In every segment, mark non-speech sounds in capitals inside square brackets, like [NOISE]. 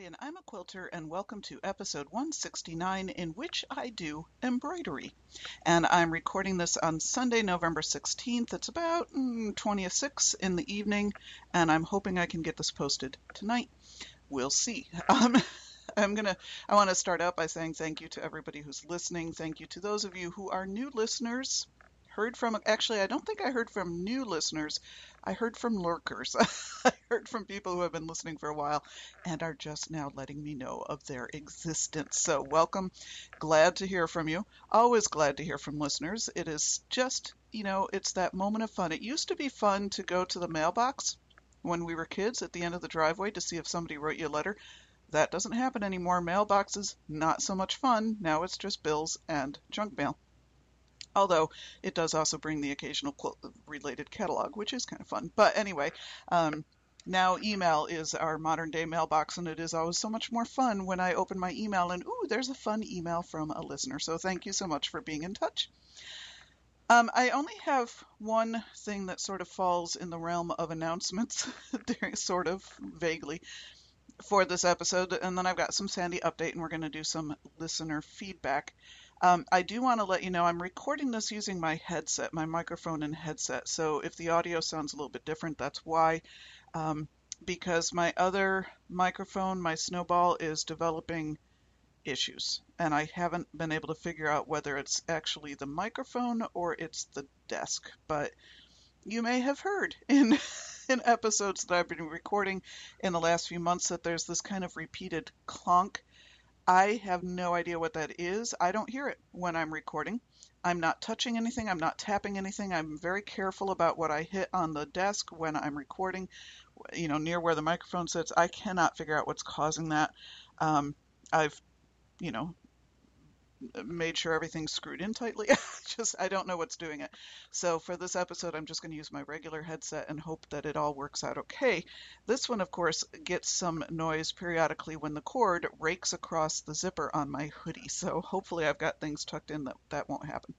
And I'm a quilter and welcome to episode 169 in which I do embroidery. And I'm recording this on Sunday, November 16th. It's about mm, 26 in the evening and I'm hoping I can get this posted tonight. We'll see. [LAUGHS] Um, I'm gonna. I want to start out by saying thank you to everybody who's listening. Thank you to those of you who are new listeners. Heard from. Actually, I don't think I heard from new listeners. I heard from lurkers. [LAUGHS] I heard from people who have been listening for a while and are just now letting me know of their existence. So welcome. Glad to hear from you. Always glad to hear from listeners. It is just, you know, it's that moment of fun. It used to be fun to go to the mailbox when we were kids at the end of the driveway to see if somebody wrote you a letter. That doesn't happen anymore. Mailboxes, not so much fun. Now it's just bills and junk mail. Although it does also bring the occasional related catalog, which is kind of fun. But anyway, um, now email is our modern day mailbox, and it is always so much more fun when I open my email and, ooh, there's a fun email from a listener. So thank you so much for being in touch. Um, I only have one thing that sort of falls in the realm of announcements, [LAUGHS] sort of vaguely for this episode, and then I've got some Sandy update, and we're going to do some listener feedback. Um, I do want to let you know I'm recording this using my headset, my microphone and headset. So if the audio sounds a little bit different, that's why. Um, because my other microphone, my Snowball, is developing issues, and I haven't been able to figure out whether it's actually the microphone or it's the desk. But you may have heard [LAUGHS] in in episodes that I've been recording in the last few months that there's this kind of repeated clunk. I have no idea what that is. I don't hear it when I'm recording. I'm not touching anything. I'm not tapping anything. I'm very careful about what I hit on the desk when I'm recording, you know, near where the microphone sits. I cannot figure out what's causing that. Um, I've, you know, made sure everything's screwed in tightly. [LAUGHS] just I don't know what's doing it. So for this episode, I'm just going to use my regular headset and hope that it all works out okay. This one, of course, gets some noise periodically when the cord rakes across the zipper on my hoodie. So hopefully I've got things tucked in that that won't happen.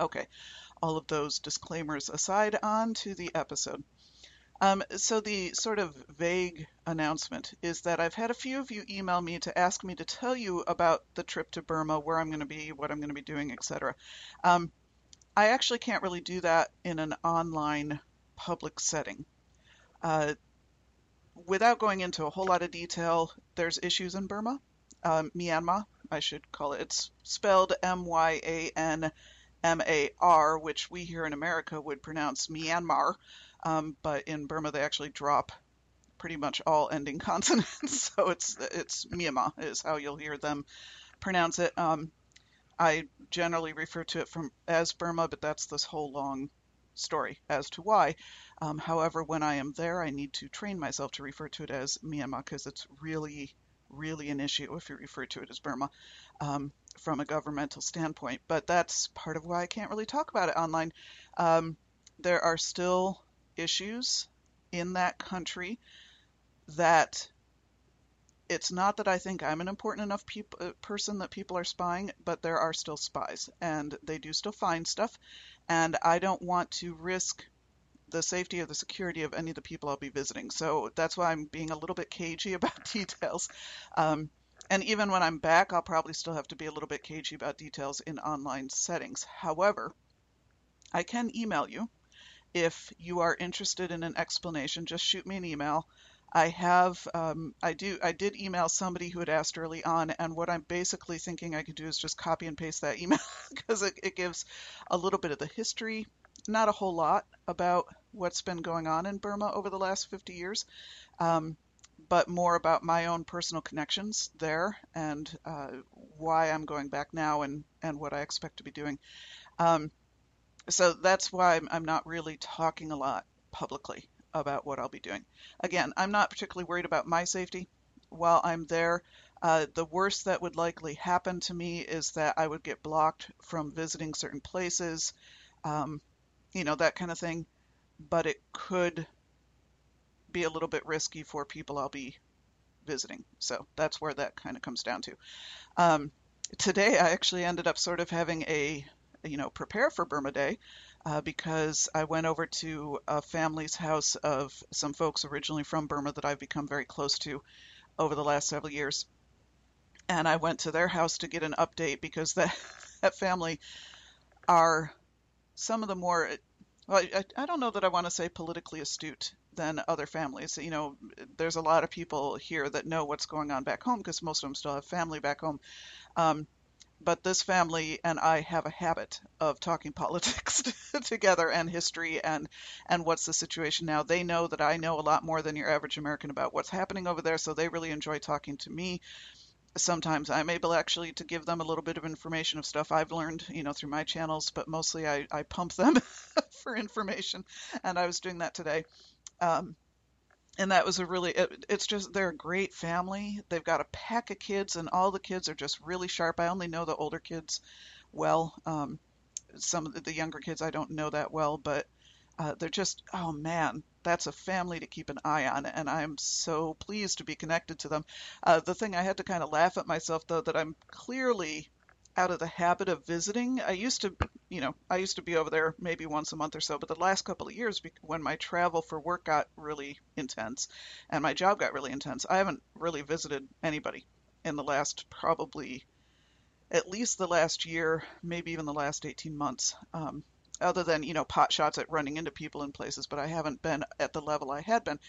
Okay, all of those disclaimers aside, on to the episode. Um, so the sort of vague announcement is that I've had a few of you email me to ask me to tell you about the trip to Burma, where I'm going to be, what I'm going to be doing, etc. Um, I actually can't really do that in an online public setting. Uh, without going into a whole lot of detail, there's issues in Burma, um, Myanmar, I should call it. It's spelled M Y A N M A R, which we here in America would pronounce Myanmar. Um, but in Burma, they actually drop pretty much all ending [LAUGHS] consonants. [LAUGHS] so it's it's Myanmar is how you'll hear them pronounce it. Um, I generally refer to it from as Burma, but that's this whole long story as to why. Um, however, when I am there, I need to train myself to refer to it as Myanmar because it's really, really an issue if you refer to it as Burma um, from a governmental standpoint. But that's part of why I can't really talk about it online. Um, there are still issues in that country that it's not that I think I'm an important enough peop- uh, person that people are spying, but there are still spies and they do still find stuff. And I don't want to risk the safety or the security of any of the people I'll be visiting. So that's why I'm being a little bit cagey [LAUGHS] about details. Um, and even when I'm back, I'll probably still have to be a little bit cagey about details in online settings. However, I can email you if you are interested in an explanation, just shoot me an email. I have, um, I do, I did email somebody who had asked early on, and what I'm basically thinking I could do is just copy and paste that email [LAUGHS] because it, it gives a little bit of the history, not a whole lot about what's been going on in Burma over the last 50 years, um, but more about my own personal connections there and uh, why I'm going back now and, and what I expect to be doing. Um, so that's why I'm, not really talking a lot publicly about what I'll be doing. Again, I'm not particularly worried about my safety. while I'm there. Uh, the worst that would likely happen to me is that I would get blocked from visiting certain places, um, you know, that kind of thing. But it could be a little bit risky for people I'll be visiting. So that's where that kind of comes down to. Um, today, I actually ended up sort of having a, you know, prepare for Burma Day uh, because I went over to a family's house of some folks originally from Burma that I've become very close to over the last several years. And I went to their house to get an update because [LAUGHS] that, that family are some of the more, well, I, I don't know that I want to say politically astute than other families. You know, there's a lot of people here that know what's going on back home because most of them still have family back home. Um, but this family and I have a habit of talking [LAUGHS] politics together and history and and what's the situation now. They know that I know a lot more than your average American about what's happening over there, so they really enjoy talking to me. Sometimes I'm able actually to give them a little bit of information of stuff I've learned, you know, through my channels, but mostly I, I pump them [LAUGHS] for information, and I was doing that today. Um, and that was a really it, it's just they're a great family. They've got a pack of kids and all the kids are just really sharp. I only know the older kids well. Um, some of the, younger kids i don't know that well but uh, they're just oh man that's a family to keep an eye on and i'm so pleased to be connected to them. Uh, the thing i had to kind of laugh at myself though that i'm clearly out of the habit of visiting. I used to, you know, I used to be over there maybe once a month or so, but the last couple of years, when my travel for work got really intense and my job got really intense, I haven't really visited anybody in the last probably at least the last year, maybe even the last 18 months. Um, other than you know pot shots at running into people in places, but I haven't been at the level I had been.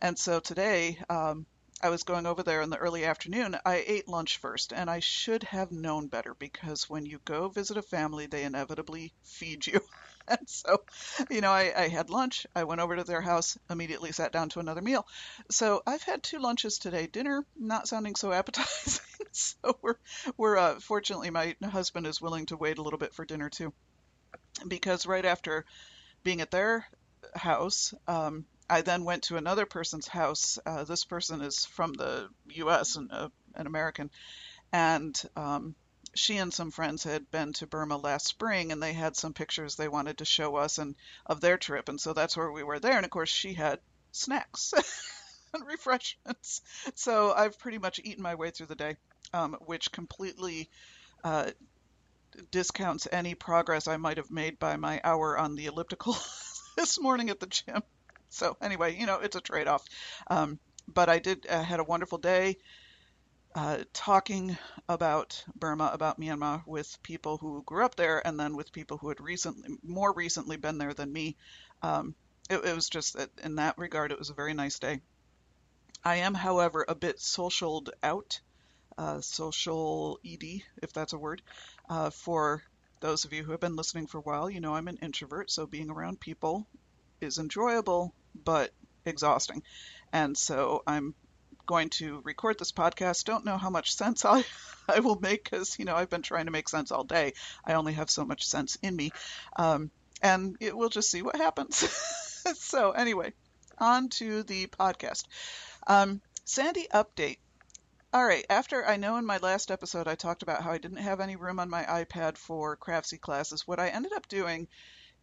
And so today, um, I was going over there in the early afternoon, I ate lunch first, and I should have known better because when you go visit a family, they inevitably feed you. [LAUGHS] and so, you know, I, I, had lunch. I went over to their house, immediately sat down to another meal. So I've had two lunches today. Dinner not sounding so [LAUGHS] appetizing. so we're we're uh, fortunately my husband is willing to wait a little bit for dinner too, because right after being at their house, um, I then went to another person's house. Uh, this person is from the U.S. and uh, an American, and um, she and some friends had been to Burma last spring, and they had some pictures they wanted to show us and of their trip, and so that's where we were there. And of course, she had snacks [LAUGHS] and refreshments. So I've pretty much eaten my way through the day, um, which completely. Uh, discounts any progress I might have made by my hour on the elliptical [LAUGHS] this morning at the gym. So anyway, you know, it's a trade-off. Um, but I did had a wonderful day uh, talking about Burma, about Myanmar, with people who grew up there, and then with people who had recently, more recently, been there than me. Um, it, it, was just in that regard, it was a very nice day. I am, however, a bit socialed out, uh, social ed, if that's a word, uh, for those of you who have been listening for a while. You know, I'm an introvert, so being around people is enjoyable, but exhausting. And so I'm going to record this podcast. Don't know how much sense I, [LAUGHS] I will make because, you know, I've been trying to make sense all day. I only have so much sense in me. Um, and it, we'll just see what happens. [LAUGHS] so, anyway, on to the podcast. Um, Sandy update. All right, after I know in my last episode I talked about how I didn't have any room on my iPad for Craftsy classes, what I ended up doing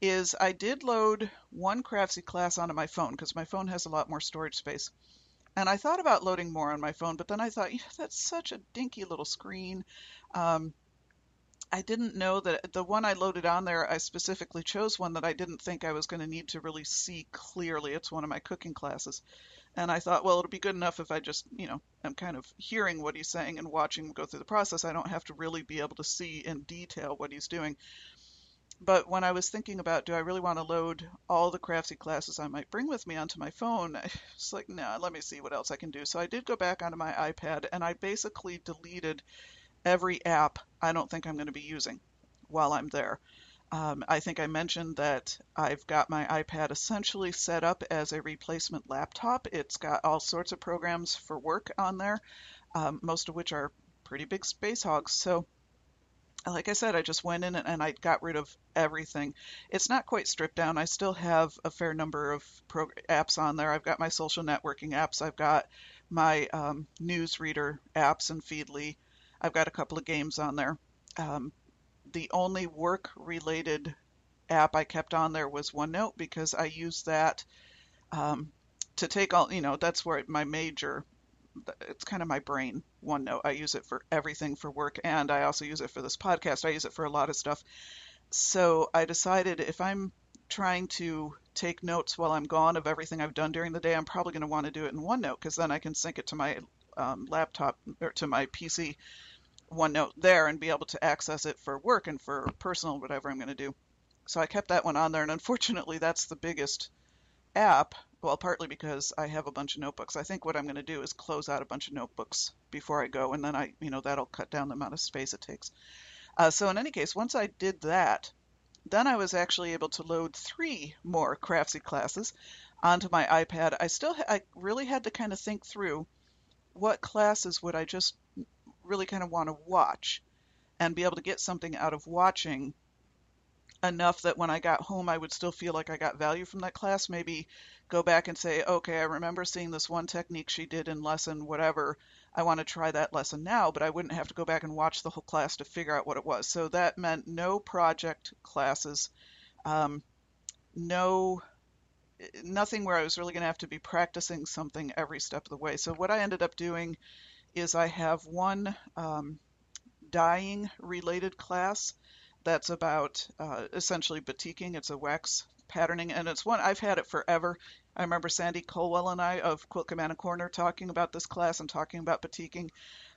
is I did load one Craftsy class onto my phone because my phone has a lot more storage space. And I thought about loading more on my phone, but then I thought, yeah, that's such a dinky little screen. Um, I didn't know that the one I loaded on there, I specifically chose one that I didn't think I was going to need to really see clearly. It's one of my cooking classes. And I thought, well, it'll be good enough if I just, you know, I'm kind of hearing what he's saying and watching him go through the process. I don't have to really be able to see in detail what he's doing. But when I was thinking about, do I really want to load all the Craftsy classes I might bring with me onto my phone, I [LAUGHS] was like, no, nah, let me see what else I can do. So I did go back onto my iPad and I basically deleted every app I don't think I'm going to be using while I'm there. Um, I think I mentioned that I've got my iPad essentially set up as a replacement laptop. It's got all sorts of programs for work on there, um, most of which are pretty big space hogs. So like I said, I just went in and I got rid of everything. It's not quite stripped down. I still have a fair number of pro- apps on there. I've got my social networking apps. I've got my um, newsreader apps and Feedly. I've got a couple of games on there. Um, the only work related app I kept on there was OneNote because I use that um, to take all, you know, that's where my major, it's kind of my brain, OneNote. I use it for everything for work and I also use it for this podcast. I use it for a lot of stuff. So I decided if I'm trying to take notes while I'm gone of everything I've done during the day, I'm probably going to want to do it in OneNote because then I can sync it to my um, laptop or to my PC OneNote there and be able to access it for work and for personal whatever I'm going to do. So I kept that one on there, and unfortunately, that's the biggest app. Well, partly because I have a bunch of notebooks. I think what I'm going to do is close out a bunch of notebooks before I go, and then I, you know, that'll cut down the amount of space it takes. Uh, so in any case, once I did that, then I was actually able to load three more Craftsy classes onto my iPad. I still, ha- I really had to kind of think through what classes would I just really kind of want to watch and be able to get something out of watching enough that when I got home, I would still feel like I got value from that class. Maybe go back and say, okay, I remember seeing this one technique she did in lesson whatever. I want to try that lesson now, but I wouldn't have to go back and watch the whole class to figure out what it was. So that meant no project classes, um, no nothing where I was really going to have to be practicing something every step of the way. So what I ended up doing is I have one um, dyeing related class that's about uh, essentially batiking. It's a wax patterning, and it's one I've had it forever. I remember Sandy Colwell and I of Quilt Cabana Corner talking about this class and talking about batiking.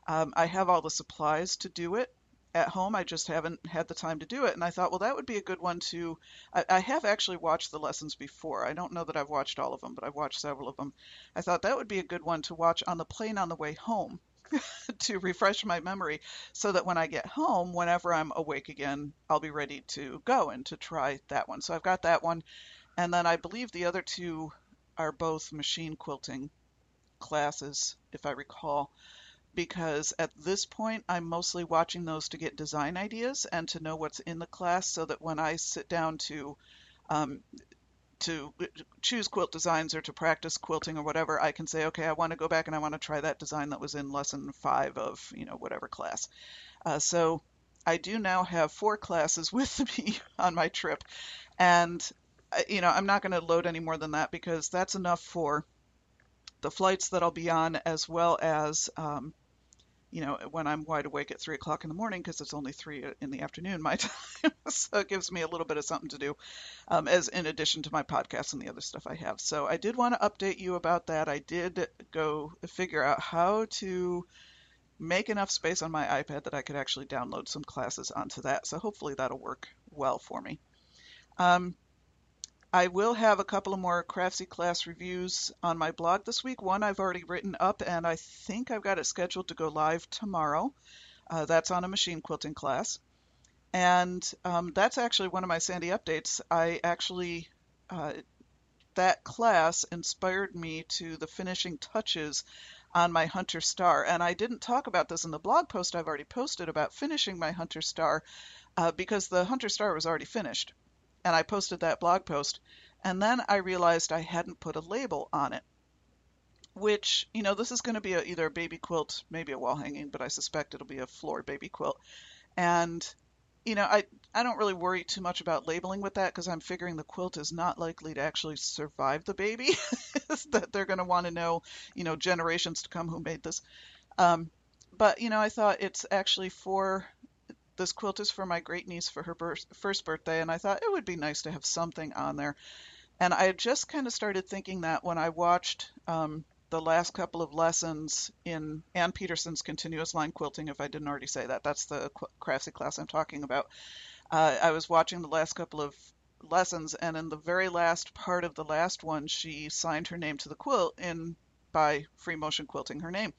Um, I have all the supplies to do it at home. I just haven't had the time to do it. And I thought, well, that would be a good one to. I, I, have actually watched the lessons before. I don't know that I've watched all of them, but I've watched several of them. I thought that would be a good one to watch on the plane on the way home [LAUGHS] to refresh my memory so that when I get home, whenever I'm awake again, I'll be ready to go and to try that one. So I've got that one. And then I believe the other two are both machine quilting classes, if I recall, because at this point I'm mostly watching those to get design ideas and to know what's in the class so that when I sit down to um, to choose quilt designs or to practice quilting or whatever, I can say, okay, I want to go back and I want to try that design that was in lesson five of, you know, whatever class. Uh, so I do now have four classes [LAUGHS] with me on my trip. And, uh, you know, I'm not going to load any more than that because that's enough for the flights that I'll be on as well as um, you know, when I'm wide awake at three o'clock in the morning because it's only three in the afternoon my [LAUGHS] time. so it gives me a little bit of something to do, um, as in addition to my podcast and the other stuff I have. So I did want to update you about that. I did go figure out how to make enough space on my iPad that I could actually download some classes onto that. So hopefully that'll work well for me. Um, I will have a couple of more Craftsy class reviews on my blog this week. One I've already written up, and I think I've got it scheduled to go live tomorrow. Uh, that's on a machine quilting class. And um, that's actually one of my Sandy updates. I actually, uh, that class inspired me to the finishing touches on my Hunter Star. And I didn't talk about this in the blog post I've already posted about finishing my Hunter Star uh, because the Hunter Star was already finished and I posted that blog post. And then I realized I hadn't put a label on it, which, you know, this is going to be a, either a baby quilt, maybe a wall hanging, but I suspect it'll be a floor baby quilt. And, you know, I, I don't really worry too much about labeling with that because I'm figuring the quilt is not likely to actually survive the baby, [LAUGHS] that they're going to want to know, you know, generations to come who made this. Um, but, you know, I thought it's actually for this quilt is for my great niece for her birth, first birthday, and I thought it would be nice to have something on there. And I just kind of started thinking that when I watched um, the last couple of lessons in Ann Peterson's continuous line quilting, if I didn't already say that, that's the Craftsy class I'm talking about. Uh, I was watching the last couple of lessons, and in the very last part of the last one, she signed her name to the quilt in by free motion quilting her name.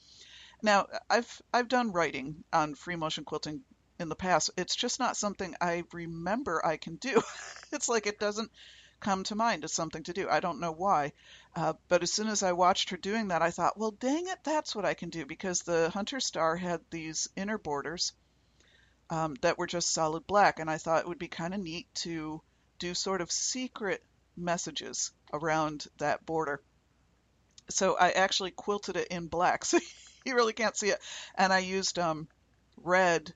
Now, I've I've done writing on free motion quilting in the past. It's just not something I remember I can do. [LAUGHS] it's like it doesn't come to mind as something to do. I don't know why. Uh, but as soon as I watched her doing that, I thought, well, dang it, that's what I can do because the Hunter Star had these inner borders um, that were just solid black. And I thought it would be kind of neat to do sort of secret messages around that border. so I actually quilted it in black, [LAUGHS] so you really can't see it. And I used um, red.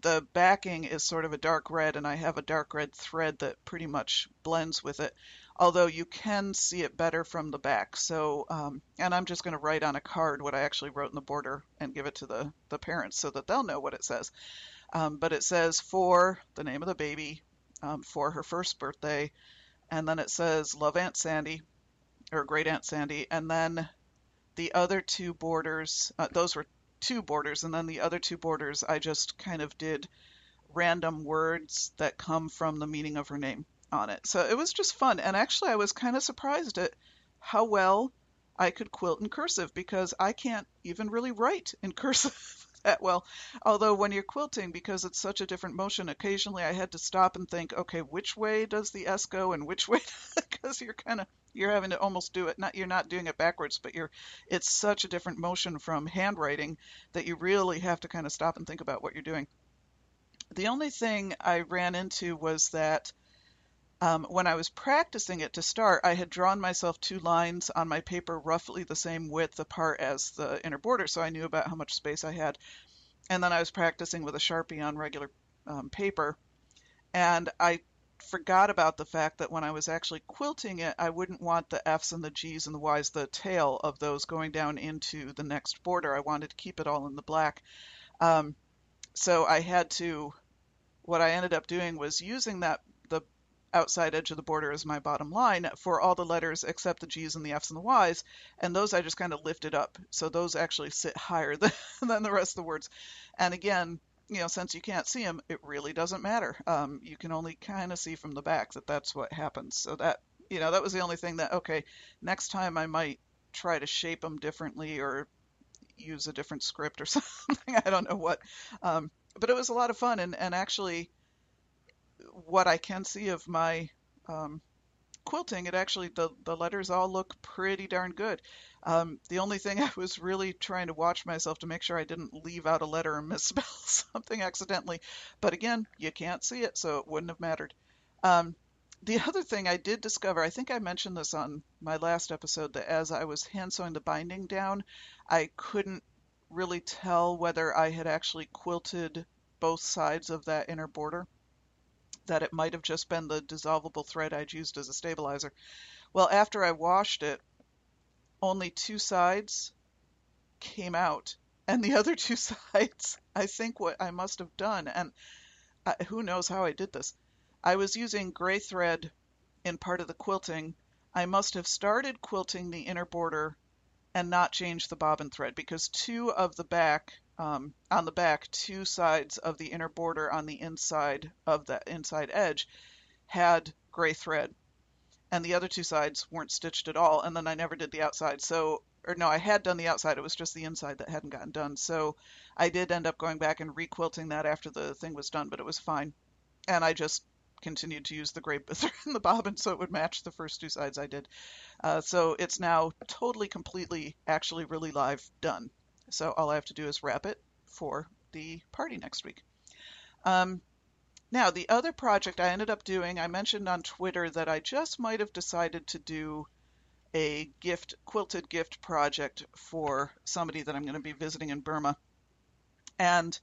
The backing is sort of a dark red, and I have a dark red thread that pretty much blends with it. Although you can see it better from the back. So, um, and I'm just going to write on a card what I actually wrote in the border and give it to the the parents so that they'll know what it says. Um, but it says for the name of the baby, um, for her first birthday, and then it says love Aunt Sandy, or Great Aunt Sandy, and then the other two borders, uh, those were two borders, and then the other two borders, I just kind of did random words that come from the meaning of her name on it. So it was just fun, and actually, I was kind of surprised at how well I could quilt in cursive because I can't even really write in [LAUGHS] cursive that well. Although when you're quilting, because it's such a different motion, occasionally I had to stop and think, okay, which way does the S go and which [LAUGHS] way? Because you're kind of you're having to almost do it. Not you're not doing it backwards, but you're it's such a different motion from handwriting that you really have to kind of stop and think about what you're doing. The only thing I ran into was that um, when I was practicing it to start, I had drawn myself two lines on my paper roughly the same width apart as the inner border, so I knew about how much space I had. And then I was practicing with a Sharpie on regular um, paper, and I forgot about the fact that when I was actually quilting it, I wouldn't want the F's and the G's and the Y's, the tail of those going down into the next border. I wanted to keep it all in the black. Um, so I had to, what I ended up doing was using that outside edge of the border as my bottom line for all the letters except the G's and the F's and the Y's. And those I just kind of lifted up. So those actually sit higher [LAUGHS] than, than the rest of the words. And again, you know, since you can't see them, it really doesn't matter. Um, you can only kind of see from the back that that's what happens. So that, you know, that was the only thing that, okay, next time I might try to shape them differently or use a different script or [LAUGHS] something. I don't know what. Um, but it was a lot of fun. And, and actually, what I can see of my um, quilting, it actually the the letters all look pretty darn good. Um, the only thing [LAUGHS] I was really trying to watch myself to make sure I didn't leave out a letter or [LAUGHS] misspell something accidentally. But again, you can't see it, so it wouldn't have mattered. Um, the other thing I did discover, I think I mentioned this on my last episode, that as I was hand sewing the binding down, I couldn't really tell whether I had actually quilted both sides of that inner border that it might have just been the dissolvable thread I'd used as a stabilizer. Well, after I washed it, only two sides came out, and the [LAUGHS] other two sides, I think what I must have done, and I, who knows how I did this. I was using gray thread in part of the quilting. I must have started quilting the inner border and not changed the bobbin thread because two of the back um, on the back, two sides of the inner border on the inside of the inside edge had gray thread, and the other two sides weren't stitched at all. And then I never did the outside. So, or no, I had done the outside. It was just the inside that hadn't gotten done. So I did end up going back and requilting that after the thing was done, but it was fine. And I just continued to use the gray [LAUGHS] thread the bobbin so it would match the first two sides I did. Uh, so it's now totally, completely, actually really live done. So all I have to do is wrap it for the party next week. Um, now, the other project I ended up doing, I mentioned on Twitter that I just might have decided to do a gift, quilted gift project for somebody that I'm going to be visiting in Burma. And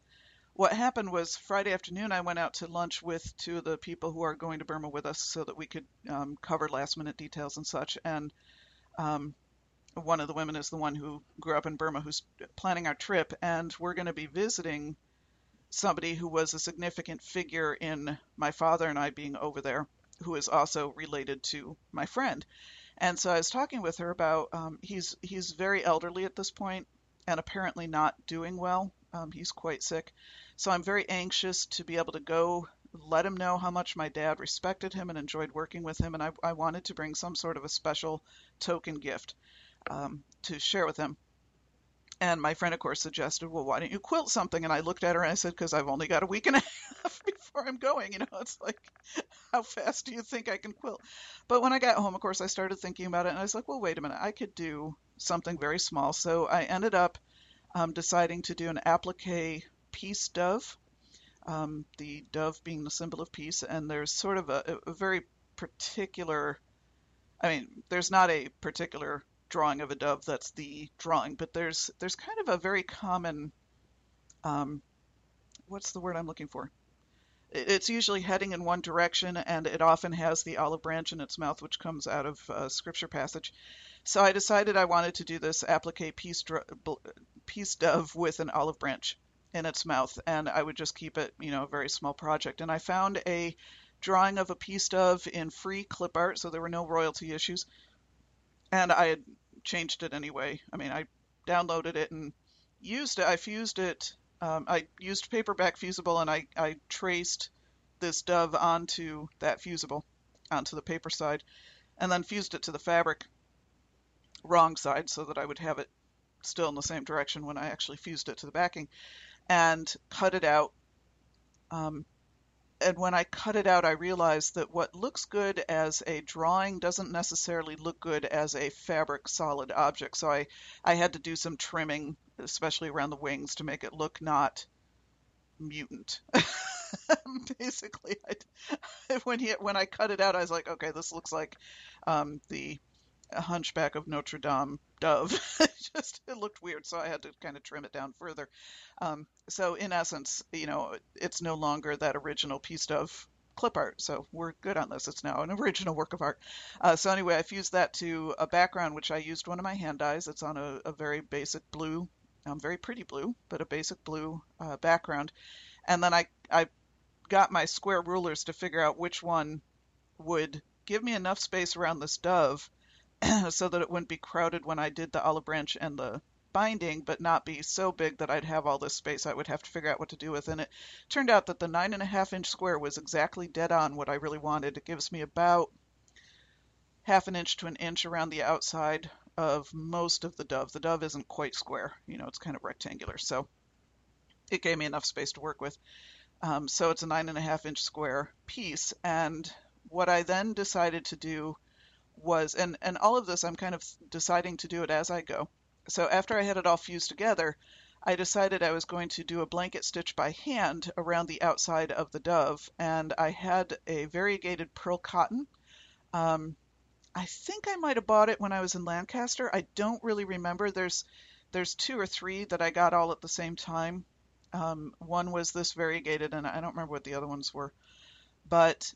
what happened was Friday afternoon, I went out to lunch with two of the people who are going to Burma with us so that we could um, cover last minute details and such. And um, one of the women is the one who grew up in Burma who's planning our trip, and we're going to be visiting somebody who was a significant figure in my father and I being over there, who is also related to my friend. And so I was talking with her about um, he's he's very elderly at this point and apparently not doing well. Um, he's quite sick. So I'm very anxious to be able to go let him know how much my dad respected him and enjoyed working with him. And I, I wanted to bring some sort of a special token gift um, to share with him. And my friend, of course, suggested, well, why don't you quilt something? And I looked at her and I said, because I've only got a week and a [LAUGHS] half before I'm going. You know, it's like, how fast do you think I can quilt? But when I got home, of course, I started thinking about it and I was like, well, wait a minute, I could do something very small. So I ended up um, deciding to do an applique peace dove, um, the dove being the symbol of peace. And there's sort of a, a very particular, I mean, there's not a particular drawing of a dove that's the drawing, but there's there's kind of a very common um, what's the word I'm looking for? It's usually heading in one direction, and it often has the olive branch in its mouth, which comes out of a scripture passage. So I decided I wanted to do this applique peace, peace dove with an olive branch in its mouth, and I would just keep it, you know, a very small project. And I found a drawing of a peace dove in free clip art, so there were no royalty issues. And I had changed it anyway. I mean, I downloaded it and used it. I fused it um, I used paperback fusible and I, I traced this dove onto that fusible, onto the paper side, and then fused it to the fabric wrong side so that I would have it still in the same direction when I actually fused it to the backing, and cut it out. Um, and when I cut it out, I realized that what looks good as a drawing doesn't necessarily look good as a fabric solid object. So I, I had to do some trimming especially around the wings, to make it look not mutant. [LAUGHS] Basically, I, [LAUGHS] when he when I cut it out, I was like, okay, this looks like um, the Hunchback of Notre Dame dove. [LAUGHS] just it looked weird, so I had to kind of trim it down further. Um, so in essence, you know, it's no longer that original piece of clip art. So we're good on this. It's now an [LAUGHS] original work of art. Uh, so anyway, I fused that to a background, which I used one of my hand dyes. It's on a, a very basic blue um, very pretty blue, but a basic blue uh, background. And then I, I got my square rulers to figure out which one would give me enough space around this dove [CLEARS THROAT] so that it wouldn't be crowded when I did the olive branch and the binding, but not be so big that I'd have all this space I would have to figure out what to do with. And it turned out that the nine and a half inch square was exactly dead on what I really wanted. It gives me about half an inch to an inch around the outside of most of the dove. The dove isn't quite square, you know, it's kind of rectangular. So it gave me enough space to work with. Um, so it's a nine and a half inch square piece. And what I then decided to do was, and, and all of this I'm kind of deciding to do it as I go. So after I had it all fused together, I decided I was going to do a blanket stitch by hand around the outside of the dove. And I had a variegated pearl cotton. Um, I think I might have bought it when I was in Lancaster. I don't really remember. There's there's two or three that I got all at the same time. Um, one was this variegated, and I don't remember what the other ones were, but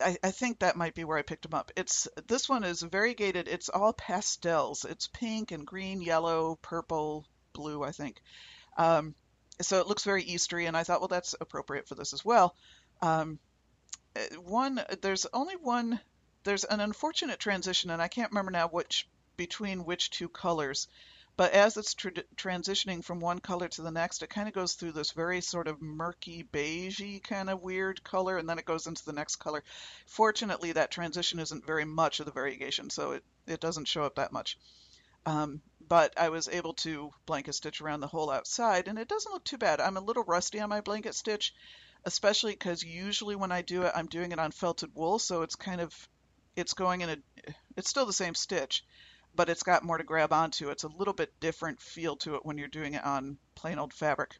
I, I, think that might be where I picked them up. It's this one is variegated. It's all pastels. It's pink and green, yellow, purple, blue. I think. Um, so it looks very Eastery, and I thought, well, that's appropriate for this as well. Um, one, there's only one there's an unfortunate transition, and I can't remember now which between which two colors. But as it's tra- transitioning from one color to the next, it kind of goes through this very sort of murky, beigey kind of weird color, and then it goes into the next color. Fortunately, that transition isn't very much of the variegation, so it, it doesn't show up that much. Um, but I was able to blanket stitch around the whole outside, and it doesn't look too bad. I'm a little rusty on my blanket stitch, especially because usually when I do it, I'm doing it on felted wool, so it's kind of it's going in a it's still the same stitch but it's got more to grab onto it's a little bit different feel to it when you're doing it on plain old fabric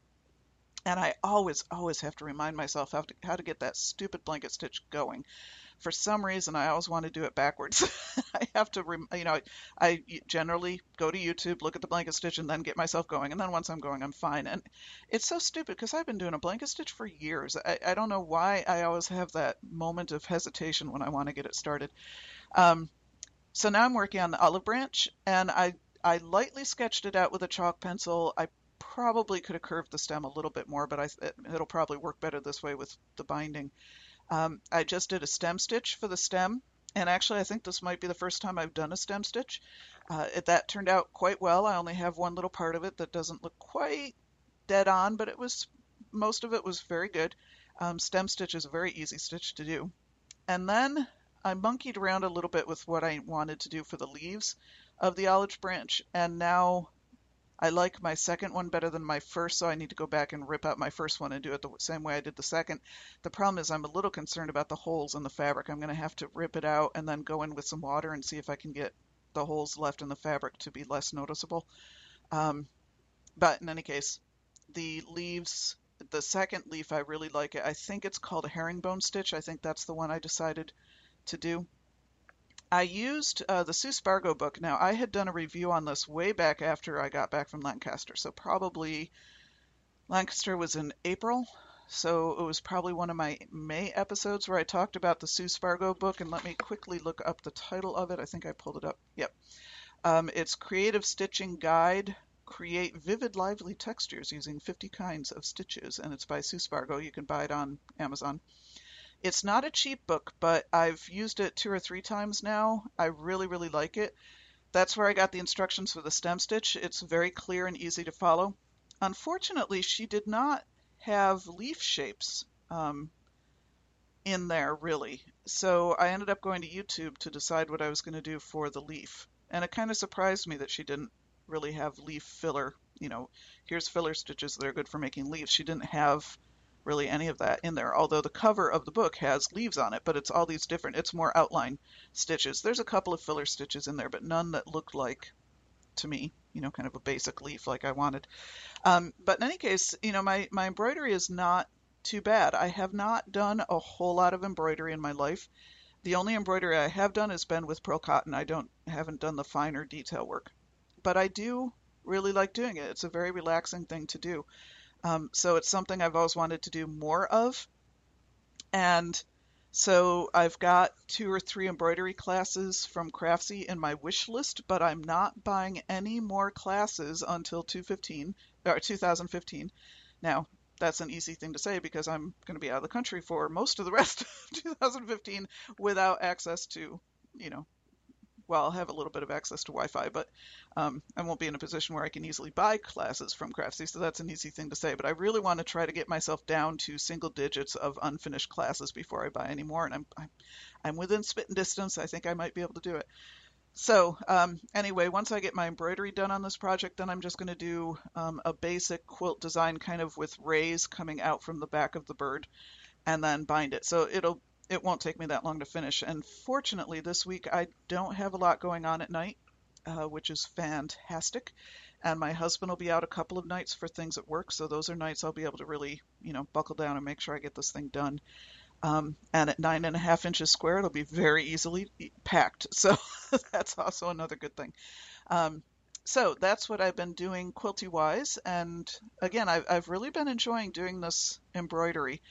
and I always always have to remind myself how to, how to get that stupid blanket stitch going for some reason I always want to do it backwards. [LAUGHS] I have to, you know, I generally go to YouTube, look at the blanket stitch, and then get myself going. And then once I'm going, I'm fine. And it's so stupid because I've been doing a blanket stitch for years. I, I don't know why I always have that moment of hesitation when I want to get it started. Um, so now I'm working on the olive branch, and I I lightly sketched it out with a chalk pencil. I probably could have curved the stem a little bit more, but I, it'll probably work better this way with the binding. Um, I just did a stem stitch for the stem, and actually I think this might be the first time I've done a stem stitch. Uh, it, that turned out quite well. I only have one little part of it that doesn't look quite dead on, but it was most of it was very good. Um, stem stitch is a very easy stitch to do. And then I monkeyed around a little bit with what I wanted to do for the leaves of the olive branch, and now I like my second one better than my first, so I need to go back and rip out my first one and do it the same way I did the second. The problem is I'm a little concerned about the holes in the fabric. I'm going to have to rip it out and then go in with some water and see if I can get the holes left in the fabric to be less noticeable. Um, but in any case, the leaves, the second leaf, I really like it. I think it's called a herringbone stitch. I think that's the one I decided to do. I used uh, the Sue Spargo book. Now, I had done a review on this way back after I got back from Lancaster, so probably Lancaster was in April, so it was probably one of my May episodes where I talked about the Sue Spargo book. And let me quickly look up the title of it. I think I pulled it up. Yep. Um, it's Creative Stitching Guide. Create vivid, lively textures using 50 kinds of stitches, and it's by Sue Spargo. You can buy it on Amazon. It's not a cheap book, but I've used it two or three times now. I really, really like it. That's where I got the instructions for the stem stitch. It's very clear and easy to follow. Unfortunately, she did not have leaf shapes um, in there really. So I ended up going to YouTube to decide what I was going to do for the leaf. And it kind of surprised me that she didn't really have leaf filler. You know, here's filler stitches that are good for making leaves. She didn't have really any of that in there. Although the cover of the book has leaves on it, but it's all these different, it's more outline stitches. There's a couple of filler stitches in there, but none that look like, to me, you know, kind of a basic leaf like I wanted. Um, but in any case, you know, my, my embroidery is not too bad. I have not done a whole lot of embroidery in my life. The only embroidery I have done has been with pearl cotton. I don't haven't done the finer detail work, but I do really like doing it. It's a very relaxing thing to do. Um, so it's something I've always wanted to do more of. And so I've got two or three embroidery classes from Craftsy in my wish list, but I'm not buying any more classes until 2015 or 2015. Now, that's an easy thing to say because I'm going to be out of the country for most of the rest of [LAUGHS] 2015 without access to, you know, well, I'll have a little bit of access to Wi-Fi, but um, I won't be in a position where I can easily buy classes from Craftsy, so that's an easy thing to say. But I really want to try to get myself down to single digits of unfinished classes before I buy any more, and I'm I'm, I'm within spitting distance. I think I might be able to do it. So um, anyway, once I get my embroidery done on this project, then I'm just going to do um, a basic quilt design kind of with rays coming out from the back of the bird and then bind it. So it'll it won't take me that long to finish. And fortunately, this week I don't have a lot going on at night, uh, which is fantastic. And my husband will be out a couple of nights for things at work, so those are nights I'll be able to really, you know, buckle down and make sure I get this thing done. Um, and at nine and a half inches square, it'll be very easily packed. [LAUGHS] So that's also another good thing. Um, so that's what I've been doing quilty wise. And again, I've, I've really been enjoying doing this embroidery.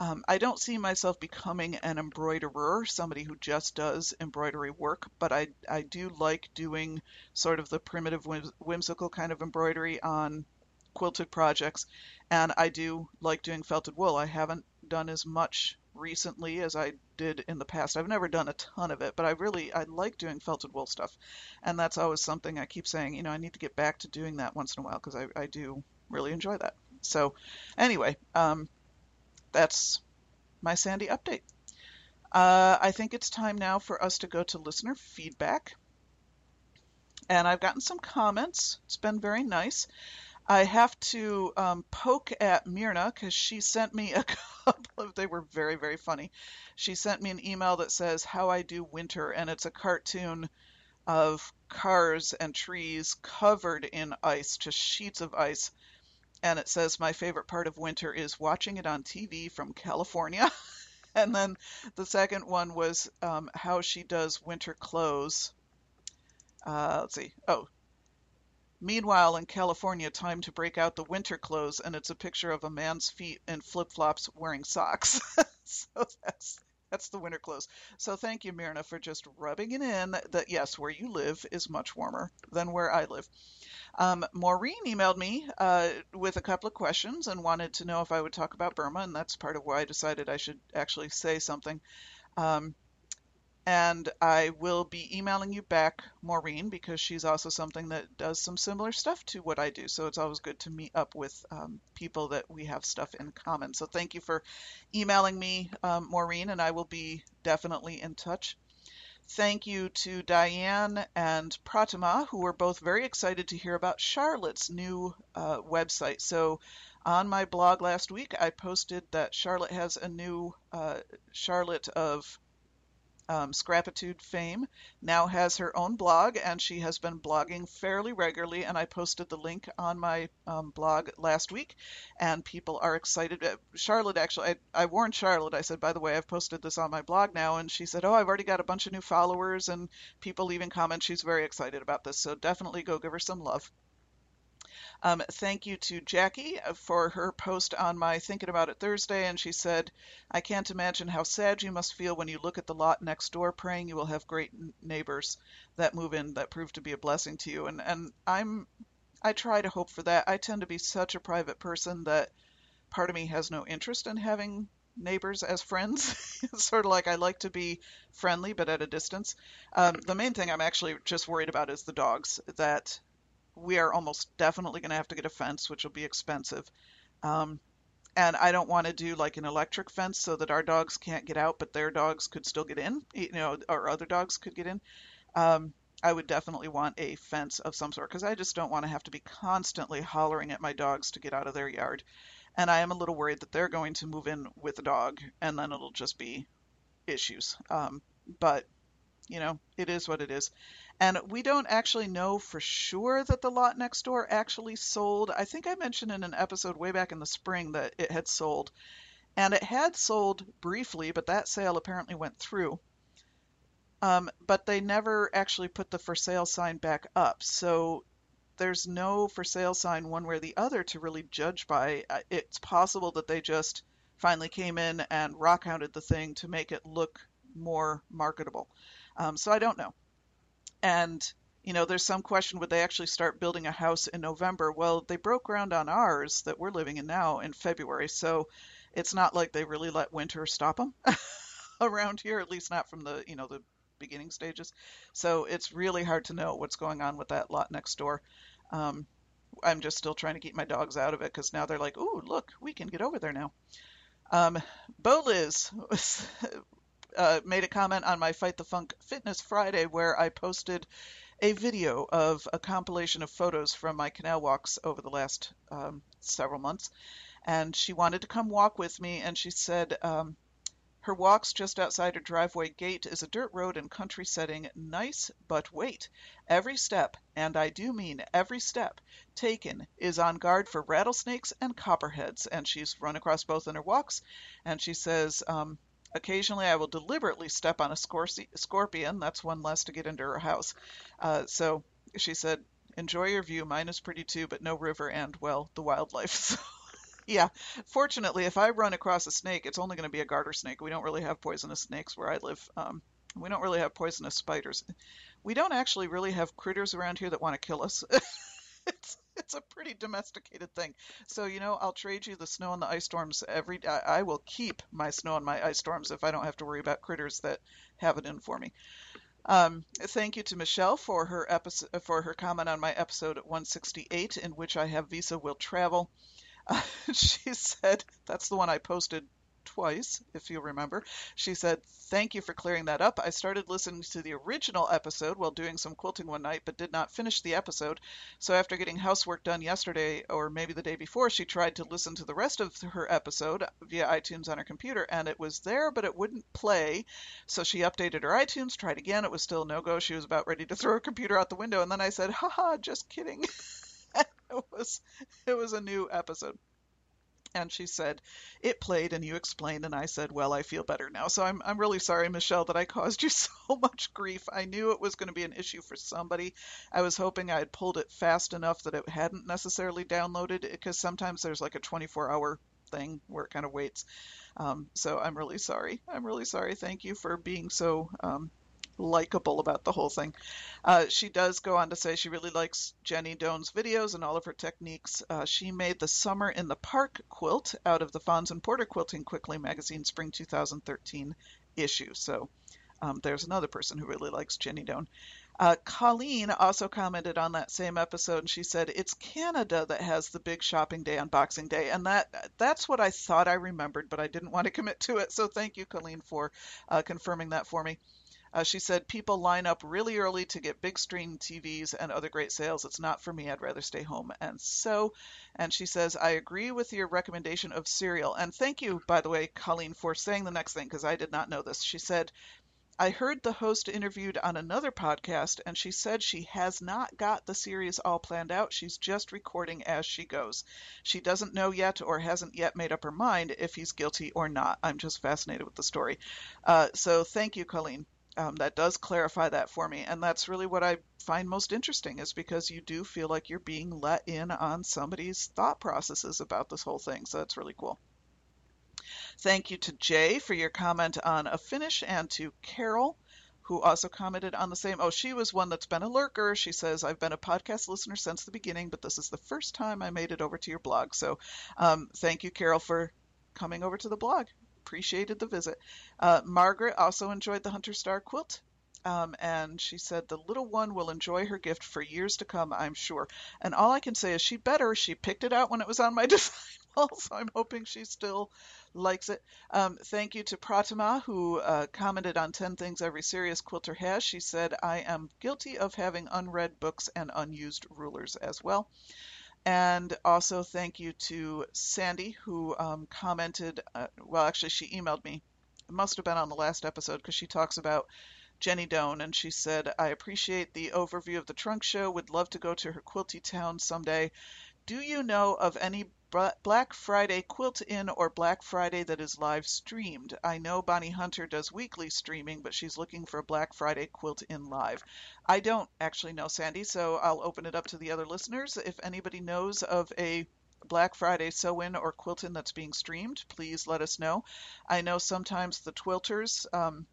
Um, I don't see myself becoming an embroiderer, somebody who just does embroidery work, but I, I do like doing sort of the primitive, whimsical kind of embroidery on quilted projects. And I do like doing felted wool. I haven't done as much recently as I did in the past. I've never done a ton of it, but I really I like doing felted wool stuff, and that's always something I keep saying. You know, I need to get back to doing that once in a while because I, I do really enjoy that. So, anyway, um, that's my Sandy update. Uh, I think it's time now for us to go to listener feedback. And I've gotten some comments. It's been very nice. I have to um, poke at Myrna because she sent me a [LAUGHS] couple of, they were very, very funny. She sent me an email that says, How I Do Winter, and it's a cartoon of cars and trees covered in ice, just sheets of ice and it says my favorite part of winter is watching it on TV from California. [LAUGHS] and then the second one was um, how she does winter clothes. Uh, let's see. Oh, meanwhile in California, time to break out the winter clothes, and it's a picture of a man's feet in flip flops wearing socks. [LAUGHS] so that's that's the winter clothes. So thank you, Myrna, for just rubbing it in that, yes, where you live is much warmer than where I live. Um, Maureen emailed me uh, with a couple of questions and wanted to know if I would talk about Burma, and that's part of why I decided I should actually say something. Um, and I will be emailing you back, Maureen, because she's also something that does some similar stuff to what I do. So it's always good to meet up with um, people that we have stuff in common. So thank you for emailing me, um, Maureen, and I will be definitely in touch. Thank you to Diane and Pratima, who were both very excited to hear about Charlotte's new uh, website. So, on my blog last week, I posted that Charlotte has a new uh, Charlotte of um, Scrapitude fame, now has her own blog, and she has been blogging fairly regularly. And I posted the link on my um, blog last week, and people are excited. Uh, Charlotte, actually, I, I warned Charlotte. I said, by the way, I've posted this on my blog now, and she said, oh, I've already got a bunch of new followers and people leaving comments. She's very excited about this, so definitely go give her some love. Um, thank you to Jackie for her post on my Thinking About It Thursday. And she said, I can't imagine how sad you must feel when you look at the lot next door, praying you will have great neighbors that move in that prove to be a blessing to you. And, and I'm, I try to hope for that. I tend to be such a private person that part of me has no interest in having neighbors as friends. [LAUGHS] sort of like I like to be friendly, but at a distance. Um, the main thing I'm actually just worried about is the dogs. That we are almost definitely going to have to get a fence, which will be expensive. Um, and I don't want to do like an electric fence so that our dogs can't get out, but their dogs could still get in, you know, or other dogs could get in. Um, I would definitely want a fence of some sort because I just don't want to have to be constantly hollering at my dogs to get out of their yard. And I am a little worried that they're going to move in with a dog and then it'll just be issues. Um, but, you know, it is what it is. And we don't actually know for sure that the lot next door actually sold. I think I mentioned in an episode way back in the spring that it had sold. And it had sold briefly, but that sale apparently went through. Um, but they never actually put the for sale sign back up. So there's no for sale sign one way or the other to really judge by. Uh, it's possible that they just finally came in and rock hounded the thing to make it look more marketable. Um, so I don't know. And you know, there's some question would they actually start building a house in November? Well, they broke ground on ours that we're living in now in February, so it's not like they really let winter stop them [LAUGHS] around here, at least not from the you know the beginning stages. So it's really hard to know what's going on with that lot next door. Um, I'm just still trying to keep my dogs out of it because now they're like, "Ooh, look, we can get over there now." Um, Bo Liz uh, made a comment on my Fight the Funk Fitness Friday where I posted a video of a compilation of photos from my canal walks over the last um, several months. And she wanted to come walk with me, and she said um, her walks just outside her driveway gate is a dirt road and country setting. Nice, but wait. Every step, and I do mean every step, taken is on guard for rattlesnakes and copperheads. And she's run across both in her walks. And she says, um, Occasionally, I will deliberately step on a scorpion. That's one less to get into her house. Uh, so she said, Enjoy your view. Mine is pretty too, but no river and, well, the wildlife. [LAUGHS] So, yeah, fortunately, if I run across a snake, it's only going to be a garter snake. We don't really have poisonous snakes where I live. Um, we don't really have poisonous spiders. We don't actually really have critters around here that want to kill us. [LAUGHS] it's a pretty domesticated thing. So you know, I'll trade you the snow and the ice storms every. I, I will keep my snow and my ice storms if I don't have to worry about critters that have it in for me. Um, thank you to Michelle for her episode for her comment on my episode 168, in which I have Visa will travel. Uh, [LAUGHS] she said that's the one I posted twice, if you remember. She said, Thank you for clearing that up. I started listening to the original episode while doing some quilting one night, but did not finish the episode. So after getting housework done yesterday, or maybe the day before, she tried to listen to the rest of her episode via iTunes on her computer, and it was there, but it wouldn't play. So she updated her iTunes, tried again. It was still no go. She was about ready to throw her computer out the window, and then I said, Haha, just kidding. [LAUGHS] it was it was a new episode. And she said, It played and you explained. And I said, Well, I feel better now. So I'm, I'm really sorry, Michelle, that I caused you [LAUGHS] so much grief. I knew it was going to be an issue for somebody. I was hoping I had pulled it fast enough that it hadn't necessarily downloaded because sometimes there's like a 24 hour thing where it kind of waits. Um, so I'm really sorry. I'm really sorry. Thank you for being so um, likable about the whole thing. Uh, she does go on to say she really likes Jenny Doan's videos and all of her techniques. Uh, she made the Summer in the Park quilt out of the Fons and Porter Quilting Quickly magazine spring 2013 issue. So um, there's another person who really likes Jenny Doan. Uh, Colleen also commented on that same episode, and she said it's Canada that has the big shopping day on Boxing Day, and that that's what I thought I remembered, but I didn't want to commit to it. So thank you, Colleen, for uh, confirming that for me. Uh, she said people line up really early to get big screen TVs and other great sales. It's not for me. I'd rather stay home. And so, and she says, I agree with your recommendation of Serial. And thank you, by the way, Colleen, for saying the next thing because I did not know this. She said, I heard the host interviewed on another podcast, and she said she has not got the series all planned out. She's just recording as she goes. She doesn't know yet or hasn't yet made up her mind if he's guilty or not. I'm just fascinated with the story. Uh, so thank you, Colleen. Um, that does clarify that for me. And that's really what I find most interesting is because you do feel like you're being let in on somebody's thought processes about this whole thing. So that's really cool. Thank you to Jay for your comment on a finish and to Carol who also commented on the same. Oh, she was one that's been a lurker. She says, I've been a podcast listener since the beginning, but this is the first time I made it over to your blog. So um, thank you, Carol, for coming over to the blog. Appreciated the visit. Uh, Margaret also enjoyed the Hunter Star quilt. Um, and she said the little one will enjoy her gift for years to come, I'm sure. And all I can say is she better. She picked it out when it was on my [LAUGHS] design wall, so I'm hoping she still likes it. Um, thank you to Pratima, who uh, commented on 10 things every serious quilter has. She said, I am guilty of having unread books and unused rulers as well. And also thank you to Sandy, who um, commented, uh, well, actually, she emailed me. It must have been on the last episode because she talks about Jenny Doan, and she said, I appreciate the overview of the trunk show. Would love to go to her quilty town someday. Do you know of any Black Friday quilt in or Black Friday that is live streamed. I know Bonnie Hunter does weekly streaming, but she's looking for a Black Friday quilt in live. I don't actually know, Sandy, so I'll open it up to the other listeners. If anybody knows of a Black Friday sew in or quilt in that's being streamed, please let us know. I know sometimes the twilters, um,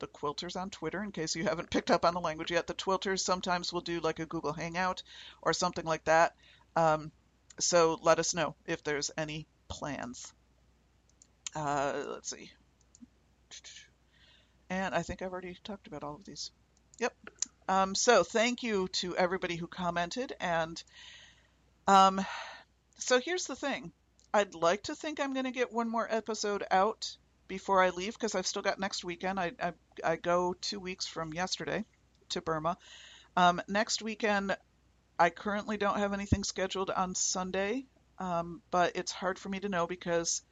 the quilters on Twitter, in case you haven't picked up on the language yet, the twilters sometimes will do like a Google Hangout or something like that. Um, so let us know if there's any plans. Uh, let's see. And I think I've already talked about all of these. Yep. Um, so thank you to everybody who commented. And um, so here's the thing I'd like to think I'm going to get one more episode out before I leave because I've still got next weekend. I, I, I, go two weeks from yesterday to Burma. Um, next weekend, I currently don't have anything scheduled on Sunday, um, but it's hard for me to know because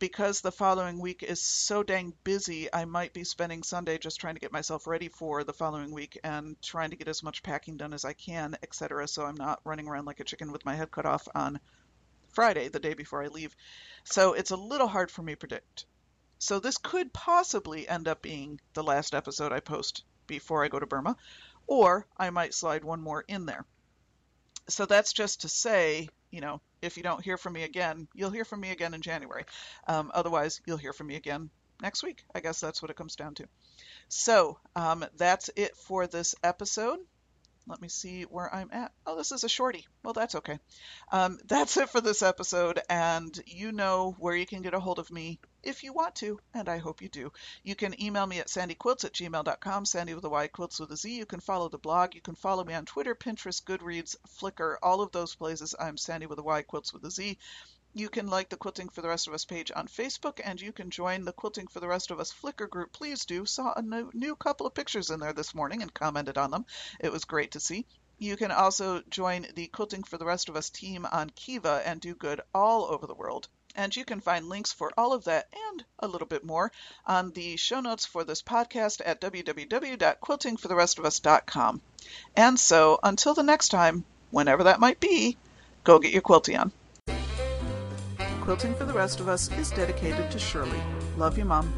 because the following week is so dang busy. I might be spending Sunday just trying to get myself ready for the following week and trying to get as much packing done as I can, etc. So I'm not running around like a chicken with my head cut off on Friday, the day before I leave. So it's a little hard for me to predict. So this could possibly end up being the last episode I post before I go to Burma or I might slide one more in there. So that's just to say, you know, if you don't hear from me again, you'll hear from me again in January. Um, otherwise, you'll hear from me again next week. I guess that's what it comes down to. So um, that's it for this episode. Let me see where I'm at. Oh, this is a shorty. Well, that's okay. Um, [LAUGHS] that's it for this episode, and you know where you can get a hold of me if you want to, and I hope you do. You can email me at sandyquiltz at gmail.com, sandy with a Y, quilts with a Z. You can follow the blog. You can follow me on Twitter, Pinterest, Goodreads, Flickr, all of those places. I'm Sandy with a Y, quilts with a Z. You can like the Quilting for the Rest of Us page on Facebook, and you can join the Quilting for the Rest of Us Flickr group. Please do. Saw a new, couple of pictures in there this morning and commented on them. It was great to see. You can also join the Quilting for the Rest of Us team on Kiva and do good all over the world. And you can find links for all of that and a little bit more on the show notes for this podcast at www.quiltingfortherestofus.com. And so until the next time, whenever that might be, go get your quilty on. Quilting for the Rest of Us is dedicated to Shirley. Love you, Mom.